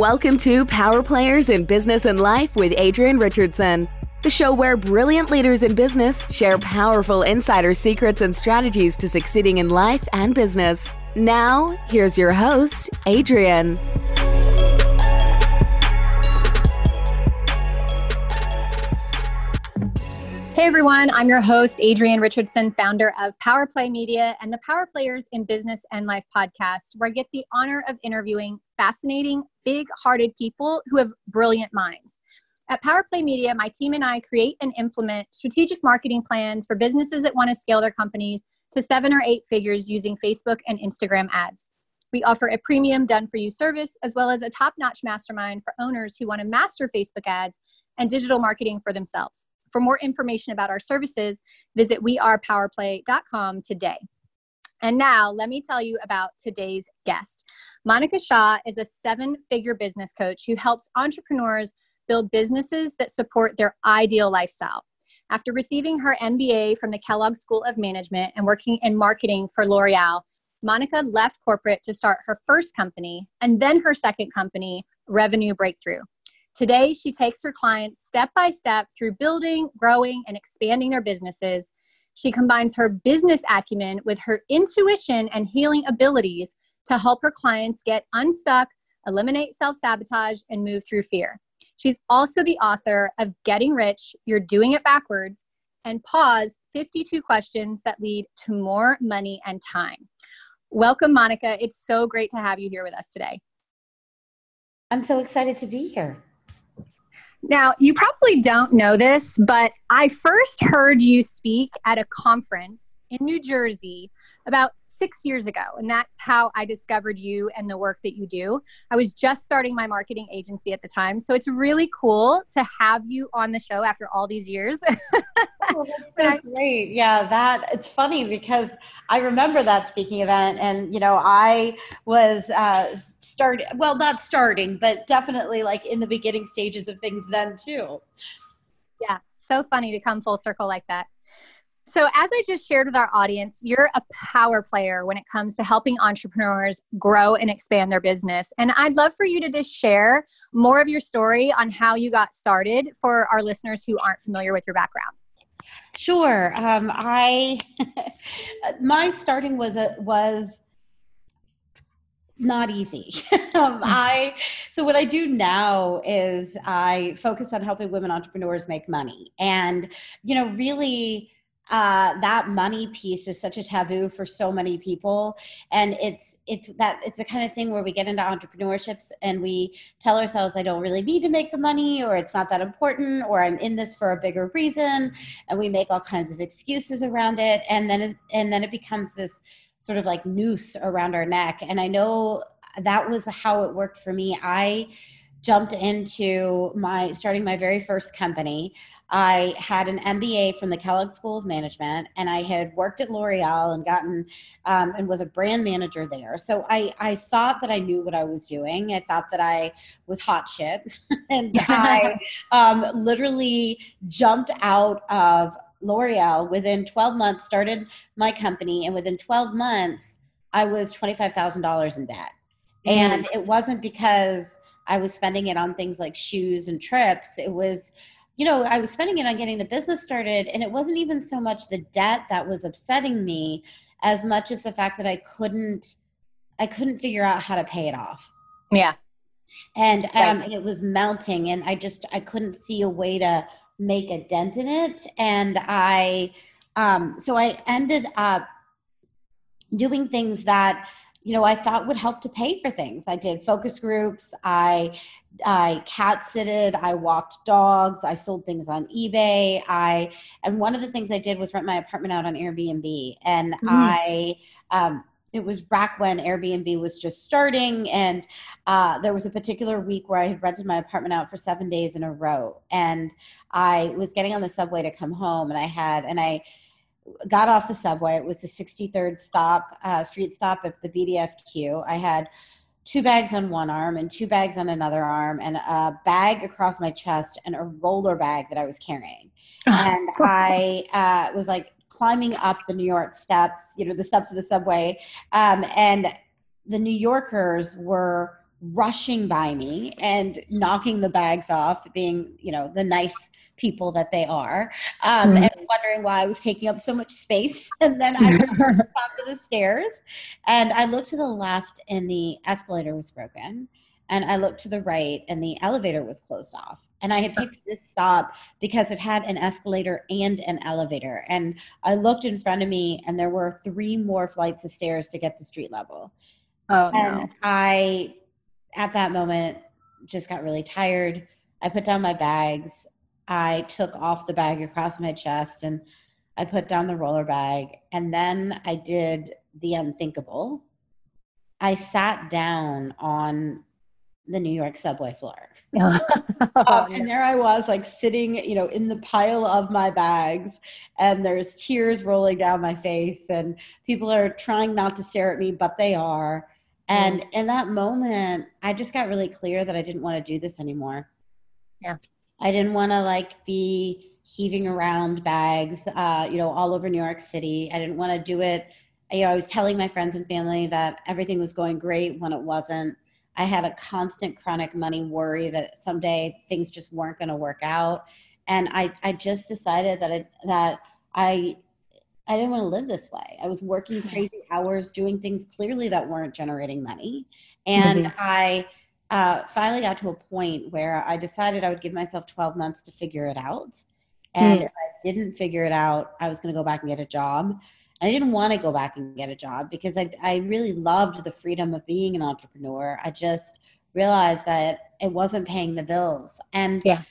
Welcome to Power Players in Business and Life with Adrienne Richardson, the show where brilliant leaders in business share powerful insider secrets and strategies to succeeding in life and business. Now, here's your host, Adrienne. Hey everyone, I'm your host, Adrienne Richardson, founder of Power Play Media and the Power Players in Business and Life podcast, where I get the honor of interviewing fascinating, big hearted people who have brilliant minds. At Power Play Media, my team and I create and implement strategic marketing plans for businesses that want to scale their companies to seven or eight figures using Facebook and Instagram ads. We offer a premium done for you service as well as a top notch mastermind for owners who want to master Facebook ads and digital marketing for themselves. For more information about our services, visit wearepowerplay.com today. And now, let me tell you about today's guest. Monica Shaw is a seven figure business coach who helps entrepreneurs build businesses that support their ideal lifestyle. After receiving her MBA from the Kellogg School of Management and working in marketing for L'Oreal, Monica left corporate to start her first company and then her second company, Revenue Breakthrough. Today, she takes her clients step by step through building, growing, and expanding their businesses. She combines her business acumen with her intuition and healing abilities to help her clients get unstuck, eliminate self sabotage, and move through fear. She's also the author of Getting Rich, You're Doing It Backwards, and Pause 52 Questions That Lead to More Money and Time. Welcome, Monica. It's so great to have you here with us today. I'm so excited to be here. Now, you probably don't know this, but I first heard you speak at a conference in New Jersey about six years ago. And that's how I discovered you and the work that you do. I was just starting my marketing agency at the time. So it's really cool to have you on the show after all these years. oh, that's so great. Yeah, that it's funny because I remember that speaking event and, you know, I was uh, starting, well, not starting, but definitely like in the beginning stages of things then too. Yeah, so funny to come full circle like that. So, as I just shared with our audience, you're a power player when it comes to helping entrepreneurs grow and expand their business. And I'd love for you to just share more of your story on how you got started for our listeners who aren't familiar with your background. Sure. Um, I my starting was a, was not easy. um, I so what I do now is I focus on helping women entrepreneurs make money, and you know really uh, that money piece is such a taboo for so many people. And it's it's that it's the kind of thing where we get into entrepreneurships and we tell ourselves i don't really need to make the money or it's not that important or i'm in this for a bigger reason and we make all kinds of excuses around it. And then it, and then it becomes this sort of like noose around our neck. And i know that was how it worked for me. I jumped into my starting my very first company. I had an MBA from the Kellogg School of Management, and I had worked at L'Oreal and gotten um, and was a brand manager there. So I I thought that I knew what I was doing. I thought that I was hot shit, and I um, literally jumped out of L'Oreal within 12 months. Started my company, and within 12 months, I was twenty five thousand dollars in debt. And it wasn't because I was spending it on things like shoes and trips. It was, you know, I was spending it on getting the business started. And it wasn't even so much the debt that was upsetting me as much as the fact that I couldn't, I couldn't figure out how to pay it off. Yeah. And, um, and it was mounting and I just, I couldn't see a way to make a dent in it. And I, um, so I ended up doing things that you know, I thought would help to pay for things. I did focus groups. I I cat sitted. I walked dogs. I sold things on eBay. I and one of the things I did was rent my apartment out on Airbnb. And mm-hmm. I um, it was back when Airbnb was just starting, and uh, there was a particular week where I had rented my apartment out for seven days in a row, and I was getting on the subway to come home, and I had and I got off the subway. It was the 63rd stop, uh, street stop at the BDFQ. I had two bags on one arm and two bags on another arm and a bag across my chest and a roller bag that I was carrying. and I uh, was like climbing up the New York steps, you know, the steps of the subway. Um, and the New Yorkers were rushing by me and knocking the bags off, being, you know, the nice people that they are, um, mm-hmm. and wondering why I was taking up so much space. And then I went to the top of the stairs and I looked to the left and the escalator was broken. And I looked to the right and the elevator was closed off. And I had picked this stop because it had an escalator and an elevator. And I looked in front of me and there were three more flights of stairs to get to street level. Oh, and no. I, at that moment, just got really tired. I put down my bags. I took off the bag across my chest and I put down the roller bag. And then I did the unthinkable. I sat down on the New York subway floor. um, and there I was, like sitting, you know, in the pile of my bags, and there's tears rolling down my face, and people are trying not to stare at me, but they are. And mm. in that moment, I just got really clear that I didn't want to do this anymore. Yeah. I didn't want to like be heaving around bags, uh, you know, all over New York City. I didn't want to do it. You know, I was telling my friends and family that everything was going great when it wasn't. I had a constant chronic money worry that someday things just weren't going to work out. And I, I just decided that, it, that I, I didn't want to live this way. I was working crazy hours, doing things clearly that weren't generating money. And mm-hmm. I uh, finally got to a point where I decided I would give myself 12 months to figure it out. And mm. if I didn't figure it out, I was going to go back and get a job. I didn't want to go back and get a job because I, I really loved the freedom of being an entrepreneur. I just realized that it wasn't paying the bills. And yeah.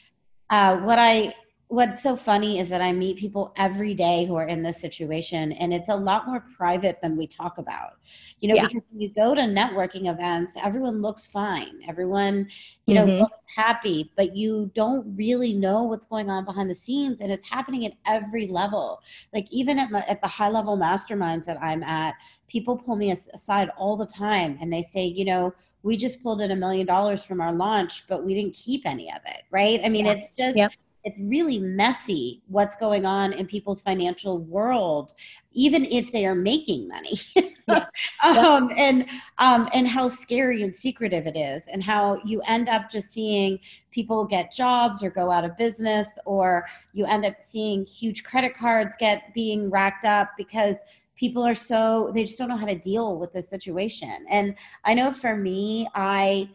uh, what I what's so funny is that I meet people every day who are in this situation, and it's a lot more private than we talk about. You know, yeah. because when you go to networking events, everyone looks fine. Everyone, you know, mm-hmm. looks happy, but you don't really know what's going on behind the scenes, and it's happening at every level. Like even at my, at the high level masterminds that I'm at, people pull me aside all the time, and they say, you know, we just pulled in a million dollars from our launch, but we didn't keep any of it, right? I mean, yeah. it's just. Yep it's really messy what's going on in people's financial world even if they are making money yes. um, and um, and how scary and secretive it is and how you end up just seeing people get jobs or go out of business or you end up seeing huge credit cards get being racked up because people are so they just don't know how to deal with the situation and i know for me i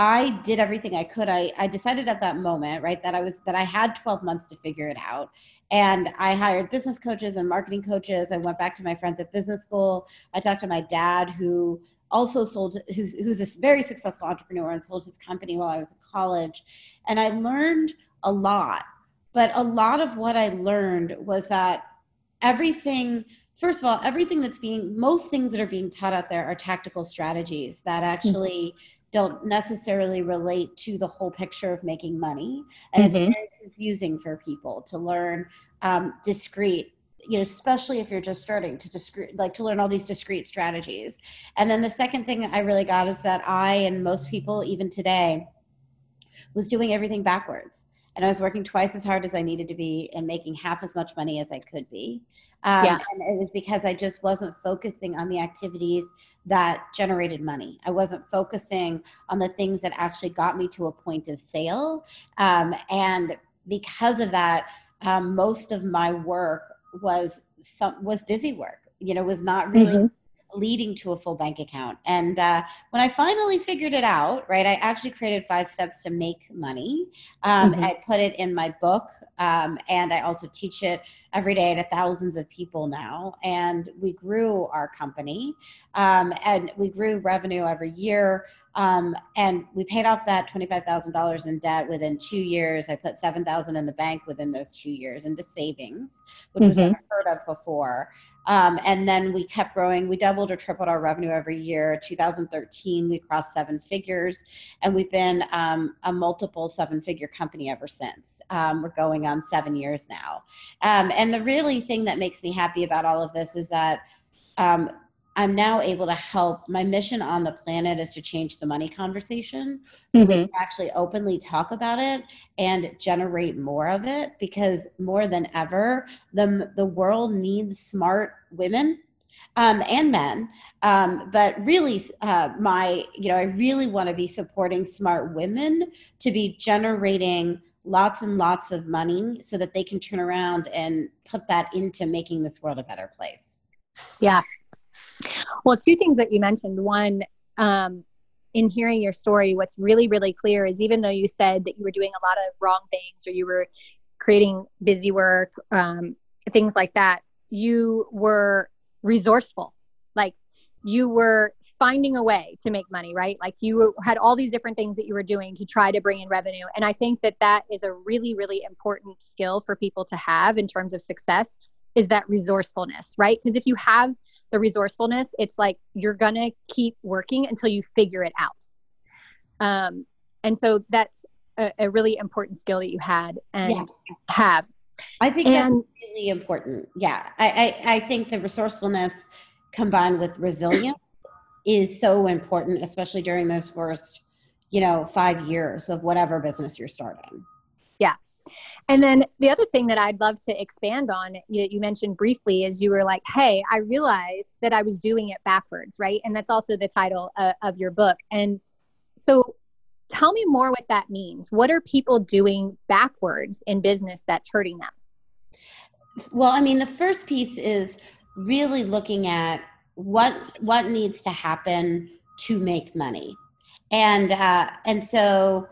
I did everything I could. I, I decided at that moment, right, that I was that I had 12 months to figure it out. And I hired business coaches and marketing coaches. I went back to my friends at business school. I talked to my dad who also sold who's who's a very successful entrepreneur and sold his company while I was in college. And I learned a lot. But a lot of what I learned was that everything first of all, everything that's being most things that are being taught out there are tactical strategies that actually mm-hmm don't necessarily relate to the whole picture of making money. And mm-hmm. it's very confusing for people to learn um, discrete you know especially if you're just starting to discrete like to learn all these discrete strategies. And then the second thing i really got is that i and most people even today was doing everything backwards and I was working twice as hard as I needed to be and making half as much money as I could be. Um, yeah. And it was because I just wasn't focusing on the activities that generated money. I wasn't focusing on the things that actually got me to a point of sale. Um, and because of that, um, most of my work was some was busy work. You know, was not really mm-hmm leading to a full bank account. And uh, when I finally figured it out, right, I actually created five steps to make money. Um, mm-hmm. I put it in my book, um, and I also teach it every day to thousands of people now. And we grew our company, um, and we grew revenue every year. Um, and we paid off that $25,000 in debt within two years. I put 7,000 in the bank within those two years into savings, which mm-hmm. was unheard of before. Um, and then we kept growing. We doubled or tripled our revenue every year. 2013, we crossed seven figures, and we've been um, a multiple seven figure company ever since. Um, we're going on seven years now. Um, and the really thing that makes me happy about all of this is that um, I'm now able to help. My mission on the planet is to change the money conversation so mm-hmm. we can actually openly talk about it and generate more of it because more than ever, the, the world needs smart women um, and men. Um, but really, uh, my, you know, I really want to be supporting smart women to be generating lots and lots of money so that they can turn around and put that into making this world a better place. Yeah. Well, two things that you mentioned. One, um, in hearing your story, what's really, really clear is even though you said that you were doing a lot of wrong things or you were creating busy work, um, things like that, you were resourceful. Like you were finding a way to make money, right? Like you had all these different things that you were doing to try to bring in revenue. And I think that that is a really, really important skill for people to have in terms of success is that resourcefulness, right? Because if you have the resourcefulness, it's like you're to keep working until you figure it out. Um, and so that's a, a really important skill that you had and yeah. have. I think and, that's really important. Yeah. I, I, I think the resourcefulness combined with resilience is so important, especially during those first, you know, five years of whatever business you're starting. Yeah. And then the other thing that I'd love to expand on, you, you mentioned briefly, is you were like, hey, I realized that I was doing it backwards, right? And that's also the title uh, of your book. And so tell me more what that means. What are people doing backwards in business that's hurting them? Well, I mean, the first piece is really looking at what what needs to happen to make money, and uh, and so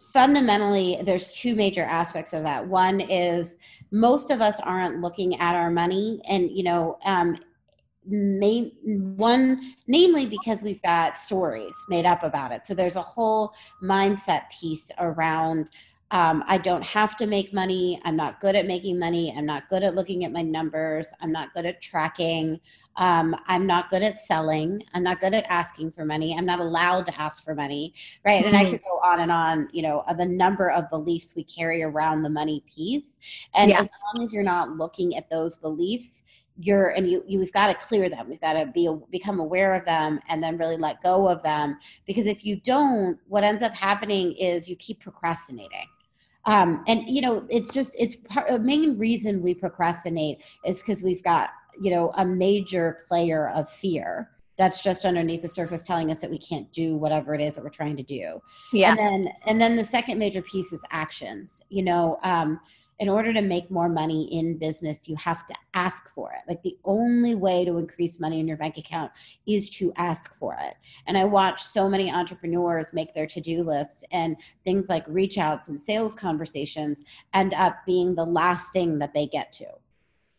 fundamentally there's two major aspects of that. One is most of us aren't looking at our money and you know um, main one namely because we've got stories made up about it. So there's a whole mindset piece around um, I don't have to make money. I'm not good at making money. I'm not good at looking at my numbers. I'm not good at tracking. Um, I'm not good at selling. I'm not good at asking for money. I'm not allowed to ask for money, right? Mm-hmm. And I mm-hmm. could go on and on, you know, the number of beliefs we carry around the money piece. And yeah. as long as you're not looking at those beliefs, you're and you, you we've got to clear them we've got to be become aware of them and then really let go of them because if you don't what ends up happening is you keep procrastinating um, and you know it's just it's part a main reason we procrastinate is because we've got you know a major player of fear that's just underneath the surface telling us that we can't do whatever it is that we're trying to do. Yeah. and then and then the second major piece is actions you know um, in order to make more money in business, you have to ask for it. Like the only way to increase money in your bank account is to ask for it. And I watch so many entrepreneurs make their to do lists, and things like reach outs and sales conversations end up being the last thing that they get to.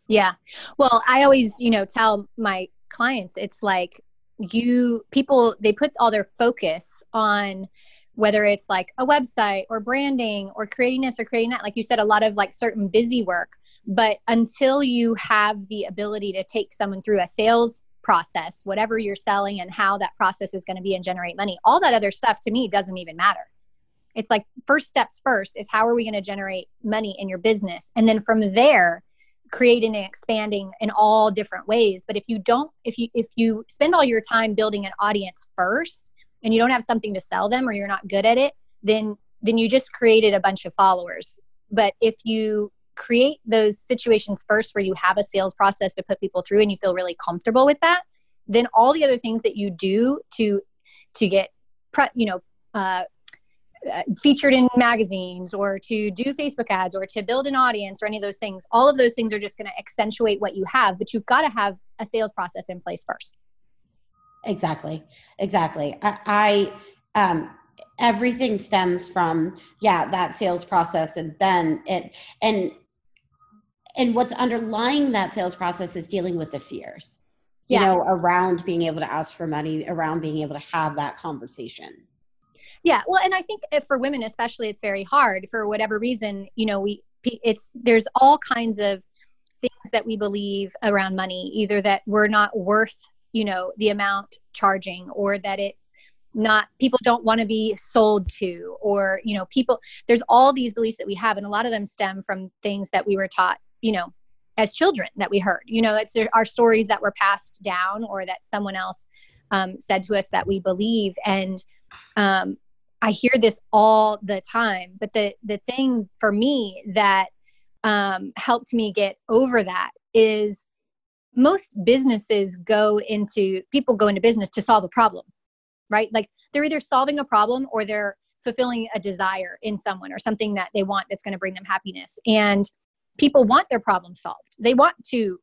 Yeah. Well, I always, you know, tell my clients it's like you people, they put all their focus on, whether it's like a website or branding or creating this or creating that like you said a lot of like certain busy work. But until you have the ability to take someone through a sales process whatever you're selling and how that process is going to be and generate money all that other stuff to me doesn't even matter. It's like first steps first is how are we going to generate money in your business? And then from there creating and expanding in all different ways. But if you don't if you if you spend all your time building an audience first and you don't have something to sell them or you're not good at it, then then you just created a bunch of followers. But if you create those situations first where you have a sales process to put people through and you feel really comfortable with that, then all the other things that you do to to get pre, you know uh, uh, featured in magazines or to do Facebook ads or to build an audience or any of those things, all of those things are just going to accentuate what you have. But you've got to have a sales process in place first. Exactly. Exactly. I, I um, everything stems from yeah that sales process and then it and and what's underlying that sales process is dealing with the fears you yeah. know around being able to ask for money around being able to have that conversation yeah well and i think for women especially it's very hard for whatever reason you know we it's there's all kinds of things that we believe around money either that we're not worth you know the amount charging or that it's not people don't want to be sold to or you know people there's all these beliefs that we have and a lot of them stem from things that we were taught you know as children that we heard. You know it's our stories that were passed down or that someone else um, said to us that we believe. And um, i hear this all the time but the the thing for me that um, helped me get over that is most businesses go into people go into business to solve a problem right? Like they're either solving a problem or they're fulfilling a desire in someone or something that they want that's going to bring them happiness. And people want their problem solved. They want to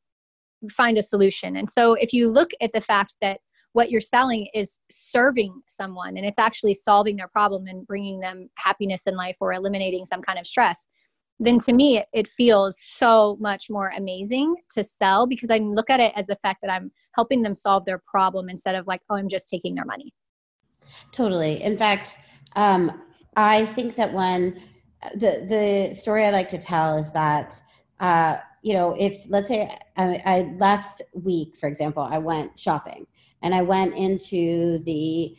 find a solution. And so if you look at the fact that what you're selling is serving someone and it's actually solving their problem and bringing them happiness in life or eliminating some kind of stress then to me it feels so much more amazing to sell because i look at it as the fact that i'm helping them solve their problem instead of like oh i'm just taking their money. Totally. In fact um, i think that when the the story i like to tell is that uh, you know if let's say I, I last week for example i went shopping and i went into the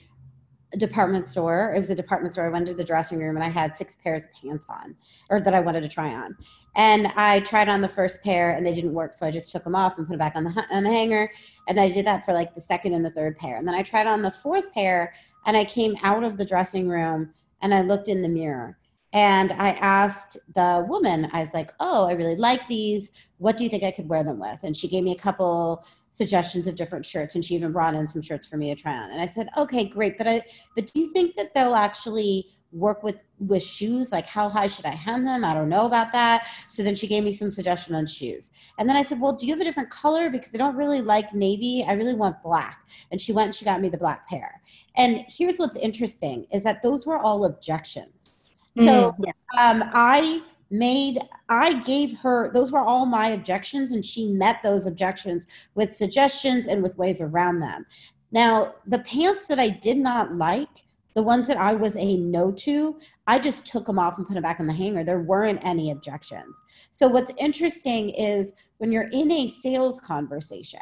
department store. It was a department store. I went to the dressing room and I had six pairs of pants on, or that I wanted to try on. And I tried on the first pair and they didn't work, so I just took them off and put it back on the on the hanger. And I did that for like the second and the third pair. And then I tried on the fourth pair and I came out of the dressing room and I looked in the mirror. And I asked the woman, I was like, "Oh, I really like these. What do you think I could wear them with?" And she gave me a couple suggestions of different shirts and she even brought in some shirts for me to try on. And i said okay great but i but do you think that they'll actually work with with shoes? Like how high should i hem them? I don't know about that. So then she gave me some suggestion on shoes. And then i said well do you have a different color? Because i don't really like navy. I really want black. And she went and she got me the black pair. And here's what's interesting is that those were all objections mm, so yeah. um, i made i gave her those were all my objections and she met those objections with suggestions and with ways around them. Now the pants that i did not like the ones that i was a no to i just took them off and put them back on the hanger. There weren't any objections. So what's interesting is when you're in a sales conversation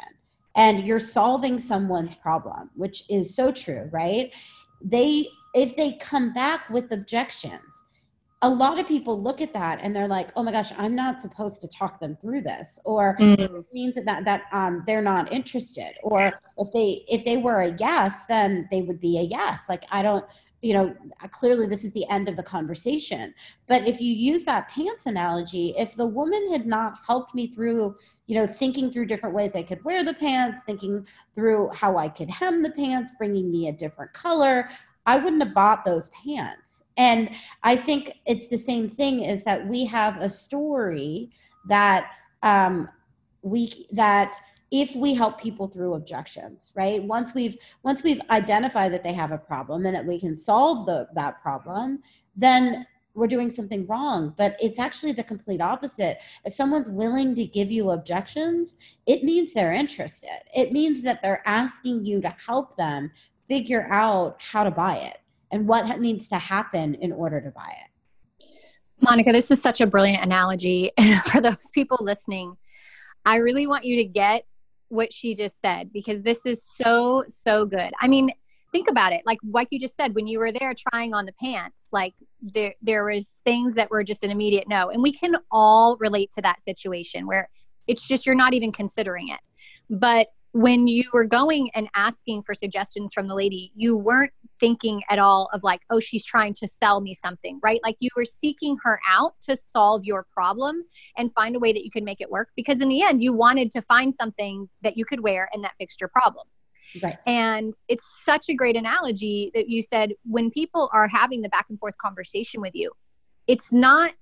and you're solving someone's problem which is so true right? They if they come back with objections a lot of people look at that and they're like, "Oh my gosh, I'm not supposed to talk them through this," or mm. it means that that um, they're not interested. Or if they if they were a yes, then they would be a yes. Like I don't, you know, clearly this is the end of the conversation. But if you use that pants analogy, if the woman had not helped me through, you know, thinking through different ways I could wear the pants, thinking through how I could hem the pants, bringing me a different color, I wouldn't have bought those pants. And I think it's the same thing is that we have a story that um, we that if we help people through objections right? Once we've once we've identified that they have a problem and that we can solve the, that problem then we're doing something wrong. But it's actually the complete opposite. If someone's willing to give you objections it means they're interested. It means that they're asking you to help them figure out how to buy it and what needs to happen in order to buy it. Monica, this is such a brilliant analogy. And for those people listening, I really want you to get what she just said because this is so, so good. I mean, think about it. Like like you just said, when you were there trying on the pants, like there there was things that were just an immediate no. And we can all relate to that situation where it's just you're not even considering it. But when you were going and asking for suggestions from the lady, you weren't thinking at all of like, oh, she's trying to sell me something, right? Like you were seeking her out to solve your problem and find a way that you could make it work because in the end, you wanted to find something that you could wear and that fixed your problem. Right. And it's such a great analogy that you said when people are having the back and forth conversation with you, it's not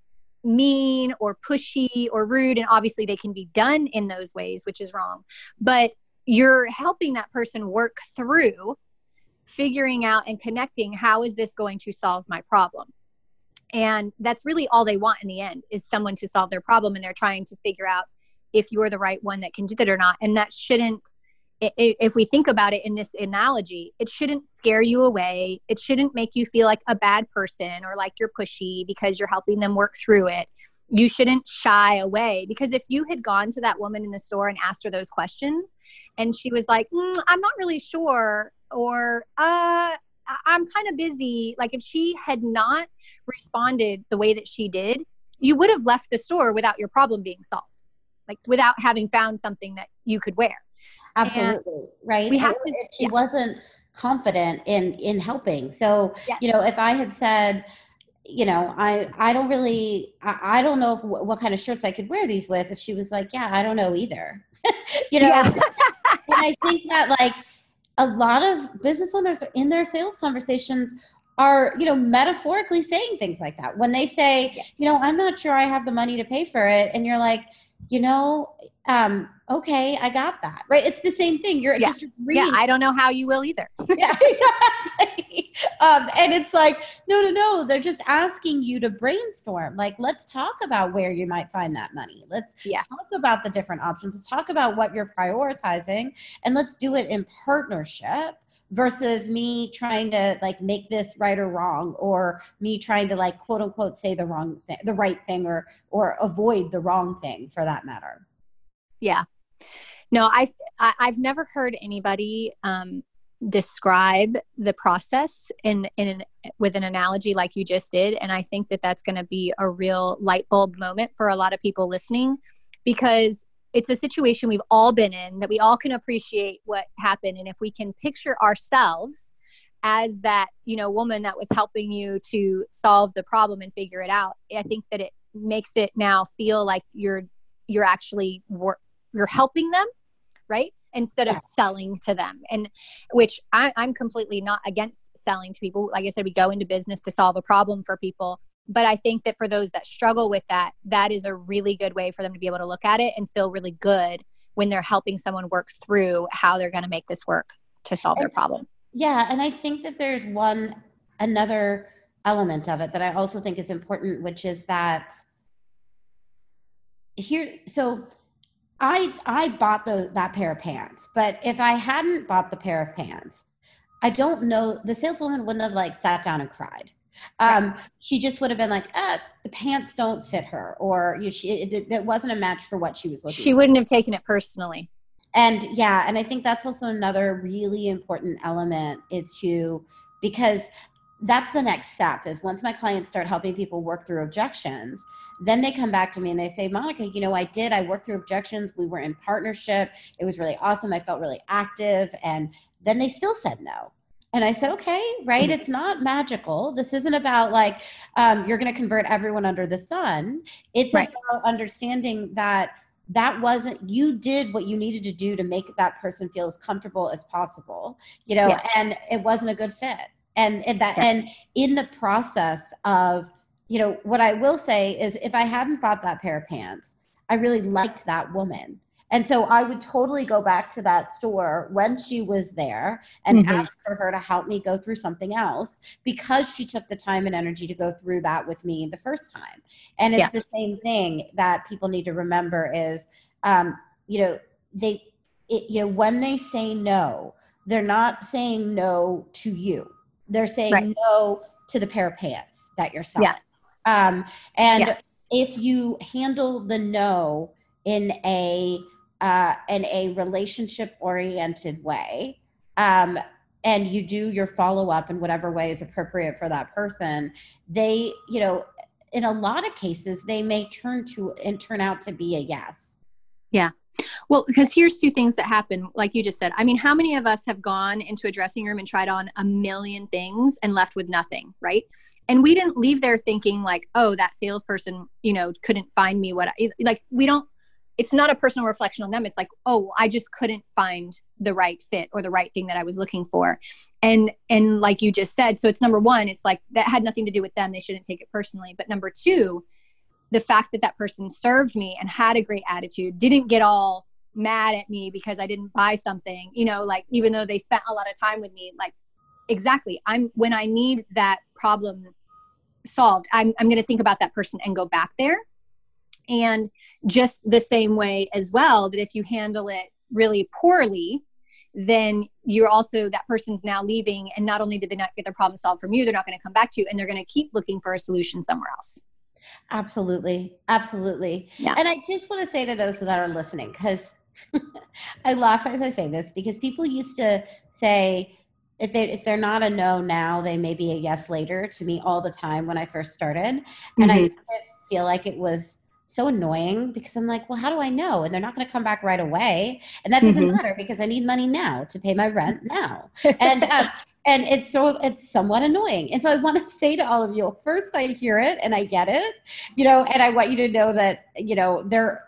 mean or pushy or rude. And obviously, they can be done in those ways, which is wrong. But you're helping that person work through figuring out and connecting how is this going to solve my problem? And that's really all they want in the end is someone to solve their problem and they're trying to figure out if you're the right one that can do that or not. And that shouldn't if we think about it in this analogy it shouldn't scare you away. It shouldn't make you feel like a bad person or like you're pushy because you're helping them work through it you shouldn't shy away. Because if you had gone to that woman in the store and asked her those questions and she was like mm, i'm not really sure or uh i'm kind of busy like if she had not responded the way that she did you would have left the store without your problem being solved. Like without having found something that you could wear. Absolutely. And right? we have to, if she yeah. wasn't confident in in helping. So yes. you know if i had said you know i i don't really i, I don't know if, what kind of shirts i could wear these with if she was like yeah i don't know either. You know, yeah. and I think that like a lot of business owners in their sales conversations are you know metaphorically saying things like that. When they say yeah. you know i'm not sure i have the money to pay for it and you're like you know um okay i got that. Right? It's the same thing. You're yeah. just yeah i don't know how you will either. Yeah exactly um and it's like no no no they're just asking you to brainstorm. Like let's talk about where you might find that money. Let's yeah. talk about the different options. Let's talk about what you're prioritizing and let's do it in partnership versus me trying to like make this right or wrong or me trying to like quote unquote say the wrong thing the right thing or or avoid the wrong thing for that matter. Yeah. No i've I, have i have never heard anybody um describe the process in in an, with an analogy like you just did. And i think that that's going to be a real light bulb moment for a lot of people listening because it's a situation we've all been in that we all can appreciate what happened. And if we can picture ourselves as that you know woman that was helping you to solve the problem and figure it out i think that it makes it now feel like you're you're actually wor- you're helping them right instead of selling to them. And which I, i'm completely not against selling to people. Like i said we go into business to solve a problem for people. But I think that for those that struggle with that, that is a really good way for them to be able to look at it and feel really good when they're helping someone work through how they're going to make this work to solve their problem. Yeah, and I think that there's one another element of it that I also think is important, which is that here so I I bought the that pair of pants, but if I hadn't bought the pair of pants, I don't know the saleswoman wouldn't have like sat down and cried um, right. she just would have been like, ah, the pants don't fit her, or you know, she it, it, wasn't a match for what she was looking. She for. wouldn't have taken it personally. And yeah, and I think that's also another really important element is to because that's the next step is once my clients start helping people work through objections then they come back to me and they say monica you know i did i worked through objections we were in partnership it was really awesome i felt really active and then they still said no and I said, okay, right? It's not magical. This isn't about like um, you're going to convert everyone under the sun. It's right. about understanding that that wasn't you did what you needed to do to make that person feel as comfortable as possible you know yeah. and it wasn't a good fit and, and that yeah. and in the process of you know what i will say is if i hadn't bought that pair of pants i really liked that woman and so I would totally go back to that store when she was there and mm-hmm. ask for her to help me go through something else because she took the time and energy to go through that with me the first time. And it's yeah. the same thing that people need to remember is, um, you know, they, it, you know, when they say no, they're not saying no to you. They're saying right. no to the pair of pants that you're selling. Yeah. Um, and yeah. if you handle the no in a uh, in a relationship oriented way um, and you do your follow up in whatever way is appropriate for that person they you know in a lot of cases they may turn to and turn out to be a yes yeah well because here's two things that happen like you just said. I mean how many of us have gone into a dressing room and tried on a million things and left with nothing right? And we didn't leave there thinking like oh that salesperson you know couldn't find me what I, like we don't it's not a personal reflection on them. It's like oh i just couldn't find the right fit or the right thing that i was looking for. And and like you just said so it's number one it's like that had nothing to do with them. They shouldn't take it personally. But number two the fact that that person served me and had a great attitude didn't get all mad at me because i didn't buy something you know like even though they spent a lot of time with me like exactly i'm when i need that problem solved i'm, I'm going to think about that person and go back there and just the same way as well, that if you handle it really poorly, then you're also that person's now leaving. And not only did they not get their problem solved from you, they're not going to come back to you and they're going to keep looking for a solution somewhere else. Absolutely. Absolutely. Yeah. And I just want to say to those that are listening, because I laugh as I say this, because people used to say, if they if they're not a no now, they may be a yes later to me all the time when I first started. And mm-hmm. I used to feel like it was so annoying because I'm like, well, how do I know? And they're not going to come back right away, and that doesn't mm-hmm. matter because I need money now to pay my rent now, and um, and it's so it's somewhat annoying. And so I want to say to all of you, first, I hear it and I get it, you know, and I want you to know that you know there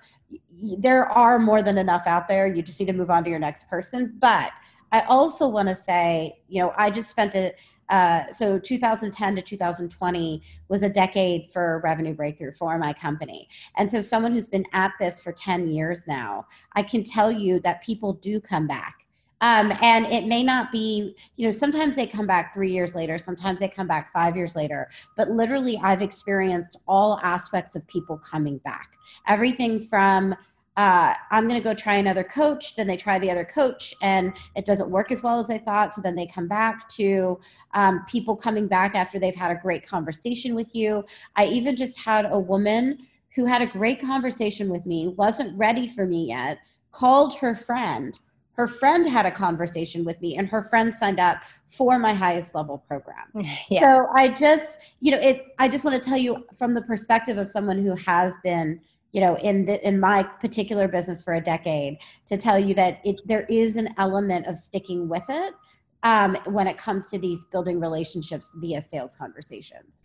there are more than enough out there. You just need to move on to your next person. But I also want to say, you know, I just spent a uh, so 2010 to 2020 was a decade for revenue breakthrough for my company. And so, someone who's been at this for 10 years now, I can tell you that people do come back. Um, and it may not be, you know, sometimes they come back three years later, sometimes they come back five years later, but literally, I've experienced all aspects of people coming back. Everything from uh, I'm going to go try another coach. Then they try the other coach and it doesn't work as well as they thought. So then they come back to um, people coming back after they've had a great conversation with you. I even just had a woman who had a great conversation with me, wasn't ready for me yet, called her friend. Her friend had a conversation with me, and her friend signed up for my highest level program. Yeah. So I just, you know, it. I just want to tell you from the perspective of someone who has been you know in the, in my particular business for a decade to tell you that it there is an element of sticking with it um, when it comes to these building relationships via sales conversations.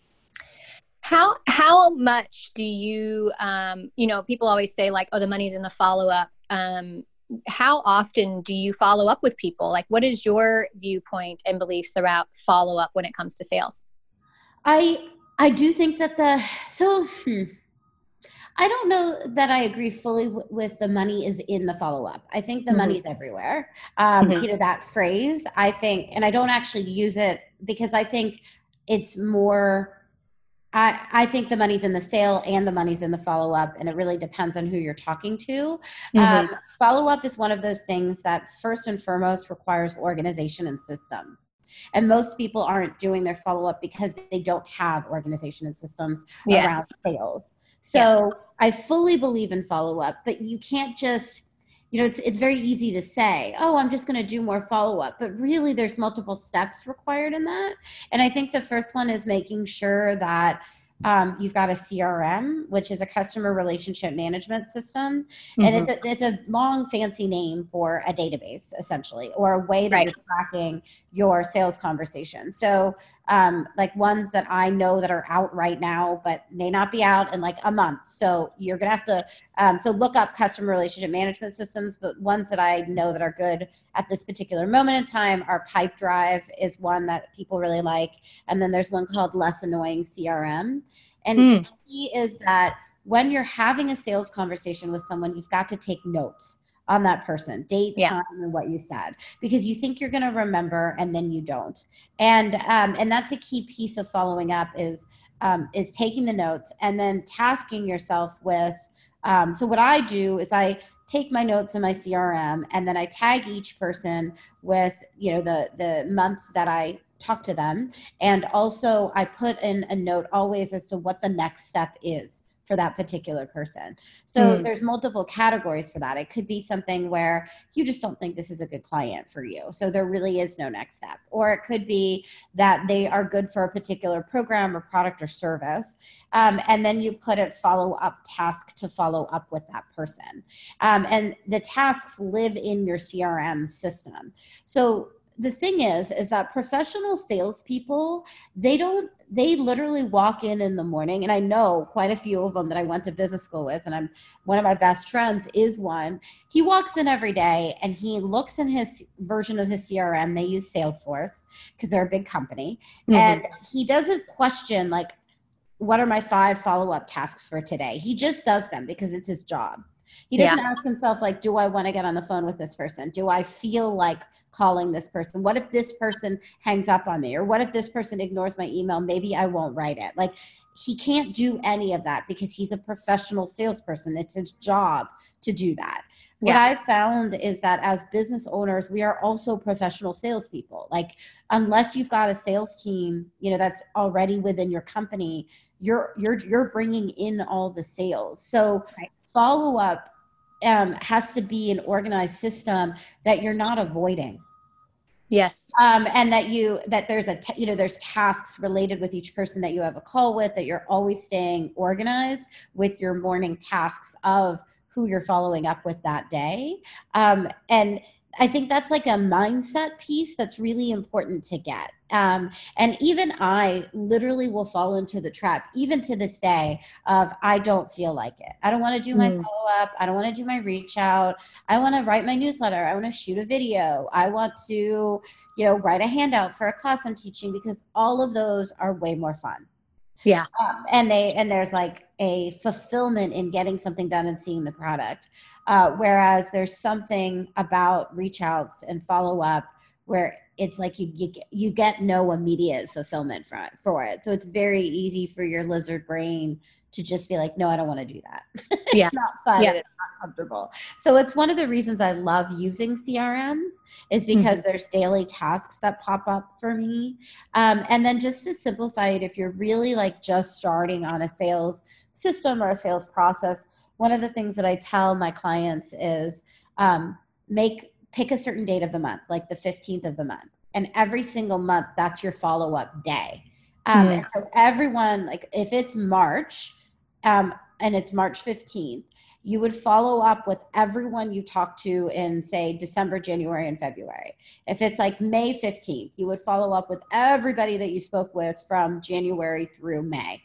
How how much do you um, you know people always say like oh the money's in the follow-up. Um, how often do you follow up with people? Like what is your viewpoint and beliefs about follow-up when it comes to sales? I i do think that the so hmm I don't know that I agree fully w- with the money is in the follow up. I think the mm-hmm. money's everywhere. Um, mm-hmm. You know, that phrase, I think, and I don't actually use it because I think it's more. I, I think the money's in the sale and the money's in the follow up, and it really depends on who you're talking to. Mm-hmm. Um, follow up is one of those things that, first and foremost, requires organization and systems. And most people aren't doing their follow up because they don't have organization and systems yes. around sales. So yeah. I fully believe in follow up, but you can't just you know it's it's very easy to say oh i'm just going to do more follow up but really there's multiple steps required in that and i think the first one is making sure that um, you've got a CRM, which is a customer relationship management system, mm-hmm. and it's a, it's a long fancy name for a database essentially, or a way that right. you're tracking your sales conversation. So um, like ones that I know that are out right now, but may not be out in like a month. So you're gonna have to um, so look up customer relationship management systems. But ones that I know that are good at this particular moment in time are Pipedrive is one that people really like, and then there's one called Less Annoying CRM. And mm. key is that when you're having a sales conversation with someone, you've got to take notes on that person date yeah. time and what you said because you think you're going to remember and then you don't. And um, and that's a key piece of following up is um, is taking the notes and then tasking yourself with um, so what i do is i take my notes in my crm and then i tag each person with you know the the month that i talk to them. And also i put in a note always as to what the next step is for that particular person. So mm. there's multiple categories for that. It could be something where you just don't think this is a good client for you. So there really is no next step. Or it could be that they are good for a particular program or product or service. Um, and then you put a follow up task to follow up with that person. Um, and the tasks live in your CRM system. So the thing is is that professional salespeople they don't they literally walk in in the morning and i know quite a few of them that i went to business school with and i'm one of my best friends is one. He walks in every day and he looks in his version of his crm they use salesforce because they're a big company mm-hmm. and he doesn't question like what are my five follow-up tasks for today? He just does them because it's his job he doesn't yeah. ask himself like, do I want to get on the phone with this person? Do I feel like calling this person? What if this person hangs up on me? Or what if this person ignores my email? Maybe I won't write it. Like he can't do any of that because he's a professional salesperson. It's his job to do that. What I've found is that as business owners, we are also professional salespeople. Like, unless you've got a sales team, you know, that's already within your company, you're you're you're bringing in all the sales. So right. follow up um, has to be an organized system that you're not avoiding yes um, and that you that there's a t- you know there's tasks related with each person that you have a call with that you're always staying organized with your morning tasks of who you're following up with that day um, and I think that's like a mindset piece that's really important to get. Um, and even I literally will fall into the trap, even to this day, of I don't feel like it. I don't want to do my mm. follow up. I don't want to do my reach out. I want to write my newsletter. I want to shoot a video. I want to, you know, write a handout for a class I'm teaching because all of those are way more fun. Yeah. Um, and they and there's like a fulfillment in getting something done and seeing the product. Uh, whereas there's something about reach outs and follow up where it's like you, you you get no immediate fulfillment for for it. So it's very easy for your lizard brain to just be like, no, I don't want to do that. Yeah. it's not fun. Yeah. It's not comfortable. So it's one of the reasons I love using CRMs is because mm-hmm. there's daily tasks that pop up for me. Um, and then just to simplify it, if you're really like just starting on a sales system or a sales process, one of the things that I tell my clients is um, make pick a certain date of the month, like the 15th of the month. And every single month, that's your follow up day. Um. And so everyone, like if it's March um, and it's March 15th, you would follow up with everyone you talked to in, say, December, January, and February. If it's like May 15th, you would follow up with everybody that you spoke with from January through May.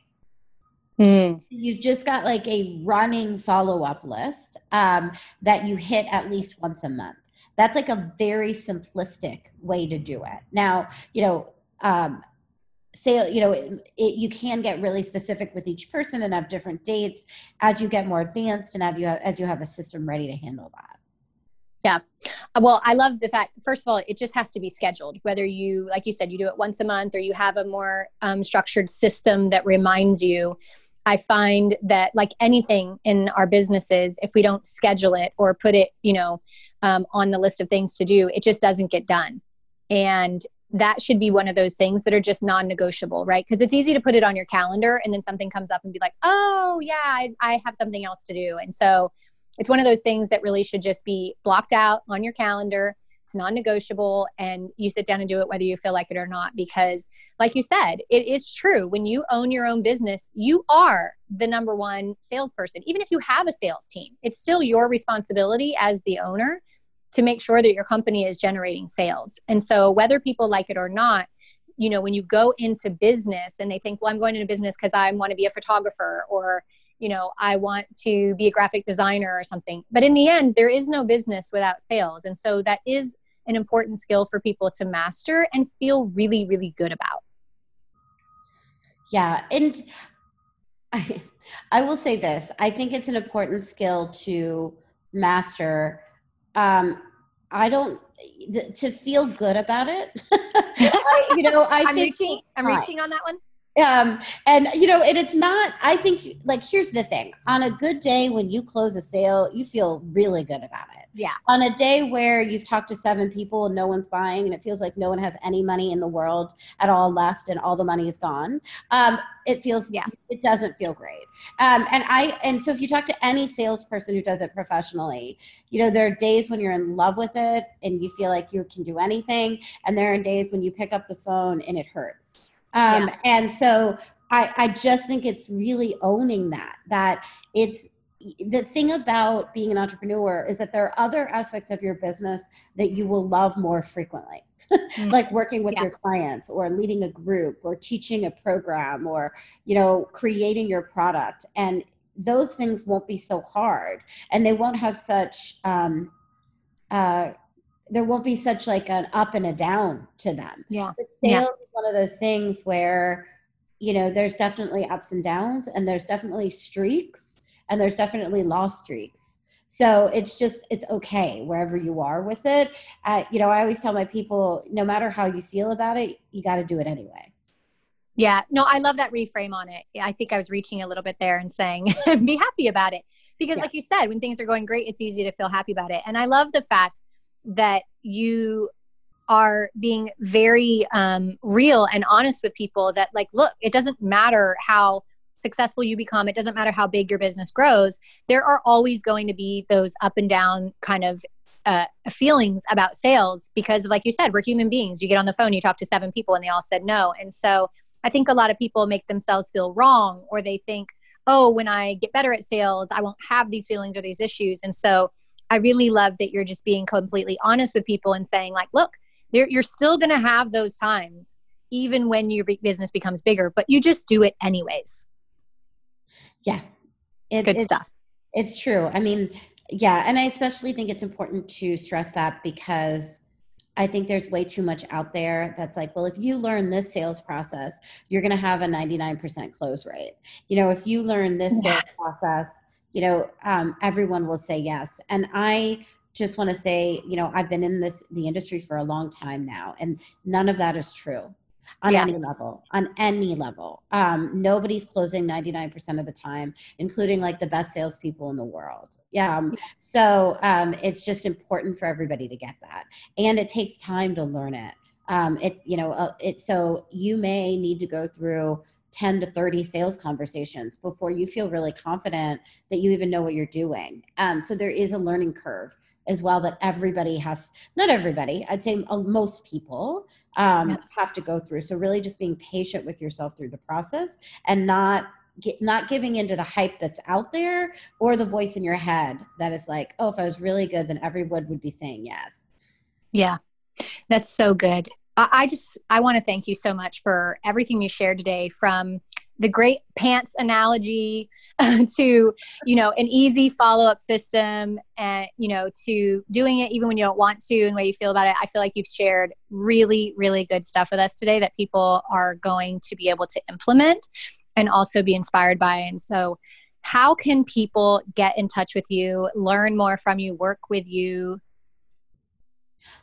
Mm. You've just got like a running follow up list um, that you hit at least once a month. That's like a very simplistic way to do it. Now, you know, um, say you know it, it, you can get really specific with each person and have different dates as you get more advanced and have you as you have a system ready to handle that. Yeah. Well i love the fact first of all it just has to be scheduled. Whether you like you said you do it once a month or you have a more um, structured system that reminds you i find that like anything in our businesses if we don't schedule it or put it you know um, on the list of things to do it just doesn't get done. And that should be one of those things that are just non-negotiable right? Because it's easy to put it on your calendar and then something comes up and be like oh yeah I, I, have something else to do. And so it's one of those things that really should just be blocked out on your calendar. It's non-negotiable and you sit down and do it whether you feel like it or not because like you said it is true. When you own your own business you are the number one salesperson even if you have a sales team. It's still your responsibility as the owner to make sure that your company is generating sales. And so, whether people like it or not, you know, when you go into business and they think, well, I'm going into business because I want to be a photographer or, you know, I want to be a graphic designer or something. But in the end, there is no business without sales. And so, that is an important skill for people to master and feel really, really good about. Yeah. And I, I will say this I think it's an important skill to master um, I don't to feel good about it. I, you know, I am reaching. I'm reaching on that one. Um, and you know, and it's not. I think like here's the thing: on a good day when you close a sale, you feel really good about it. Yeah. On a day where you've talked to seven people and no one's buying, and it feels like no one has any money in the world at all left, and all the money is gone. Um, it feels yeah. It doesn't feel great. Um, and I and so if you talk to any salesperson who does it professionally, you know there are days when you're in love with it and you feel like you can do anything, and there are days when you pick up the phone and it hurts um, yeah. And so I, I just think it's really owning that, that it's the thing about being an entrepreneur is that there are other aspects of your business that you will love more frequently mm. like working with yeah. your clients or leading a group or teaching a program or you know creating your product and those things won't be so hard and they won't have such um, uh, there won't be such like an up and a down to them. Yeah. But sales yeah. is one of those things where, you know, there's definitely ups and downs and there's definitely streaks and there's definitely lost streaks. So it's just, it's okay wherever you are with it. Uh, you know, I always tell my people, no matter how you feel about it, you got to do it anyway. Yeah, no, I love that reframe on it. I think I was reaching a little bit there and saying, be happy about it. Because, yeah. like you said, when things are going great, it's easy to feel happy about it. And I love the fact that you are being very um, real and honest with people that like look it doesn't matter how successful you become. It doesn't matter how big your business grows. There are always going to be those up and down kind of uh, feelings about sales because like you said we're human beings. You get on the phone you talk to seven people and they all said no. And so i think a lot of people make themselves feel wrong or they think oh when i get better at sales i won't have these feelings or these issues. And so I really love that you're just being completely honest with people and saying, like, look, you're still going to have those times, even when your business becomes bigger, but you just do it anyways. Yeah. It, Good it's, stuff. It's true. I mean, yeah. And I especially think it's important to stress that because I think there's way too much out there that's like, well, if you learn this sales process, you're going to have a 99% close rate. You know, if you learn this sales process, you know, um, everyone will say yes. And I just want to say, you know, I've been in this the industry for a long time now, and none of that is true on yeah. any level on any level um, nobody's closing 99% of the time including like the best salespeople in the world yeah um, so um, it's just important for everybody to get that and it takes time to learn it um, it you know uh, it so you may need to go through 10 to 30 sales conversations before you feel really confident that you even know what you're doing. Um, so there is a learning curve as well that everybody has, not everybody, I'd say uh, most people um, yeah. have to go through. So really just being patient with yourself through the process and not Get, not giving into the hype that's out there or the voice in your head that is like, oh, if I was really good, then everyone would be saying yes. Yeah, that's so good. I just I want to thank you so much for everything you shared today from the great pants analogy to you know an easy follow-up system and you know to doing it even when you don't want to and the way you feel about it. I feel like you've shared really really good stuff with us today that people are going to be able to implement and also be inspired by. And so how can people get in touch with you learn more from you work with you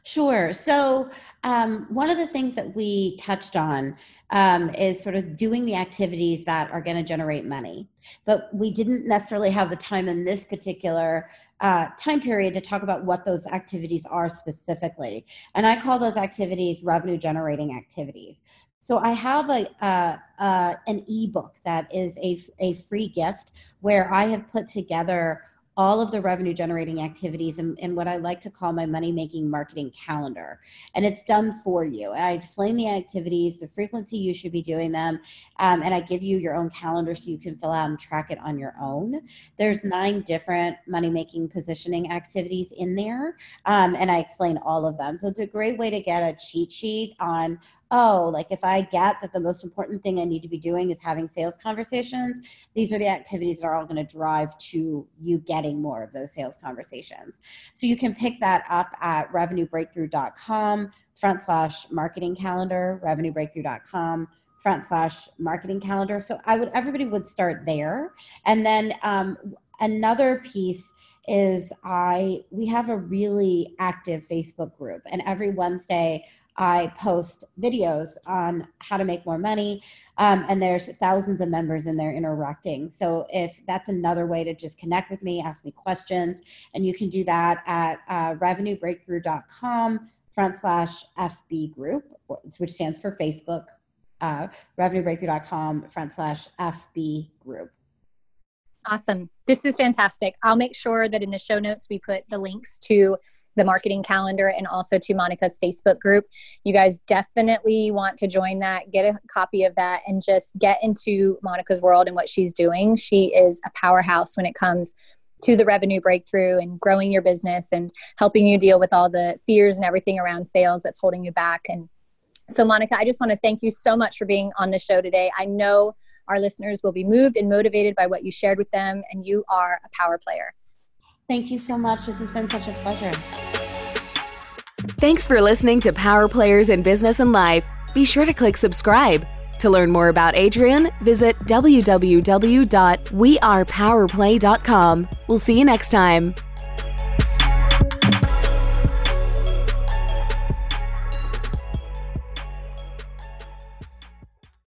Sure. So, um, one of the things that we touched on um, is sort of doing the activities that are going to generate money. But we didn't necessarily have the time in this particular uh, time period to talk about what those activities are specifically. And I call those activities revenue generating activities. So I have a uh, uh, an ebook that is a, a free gift where I have put together all of the revenue generating activities and, in, what I like to call my money making marketing calendar. And it's done for you. I explain the activities, the frequency you should be doing them, um, and I give you your own calendar so you can fill out and track it on your own. There's nine different money making positioning activities in there, um, and I explain all of them. So it's a great way to get a cheat sheet on oh, like if I get that the most important thing I need to be doing is having sales conversations, these are the activities that are all going to drive to you getting more of those sales conversations. So you can pick that up at revenuebreakthrough.com front slash marketing calendar, revenuebreakthrough.com front slash marketing calendar. So I would, everybody would start there. And then um, another piece is I, we have a really active Facebook group and every Wednesday I post videos on how to make more money. Um, and there's thousands of members in there interacting. So if that's another way to just connect with me, ask me questions, and you can do that at uh, revenuebreakthrough.com front slash FB group, which stands for Facebook, uh, revenuebreakthrough.com front slash FB group. Awesome. This is fantastic. I'll make sure that in the show notes we put the links to the marketing calendar and also to Monica's Facebook group. You guys definitely want to join that, get a copy of that, and just get into Monica's world and what she's doing. She is a powerhouse when it comes to the revenue breakthrough and growing your business and helping you deal with all the fears and everything around sales that's holding you back. And so, Monica, I just want to thank you so much for being on the show today. I know our listeners will be moved and motivated by what you shared with them, and you are a power player. Thank you so much. This has been such a pleasure. Thanks for listening to Power Players in Business and Life. Be sure to click subscribe. To learn more about Adrienne, visit www.wearepowerplay.com. We'll see you next time.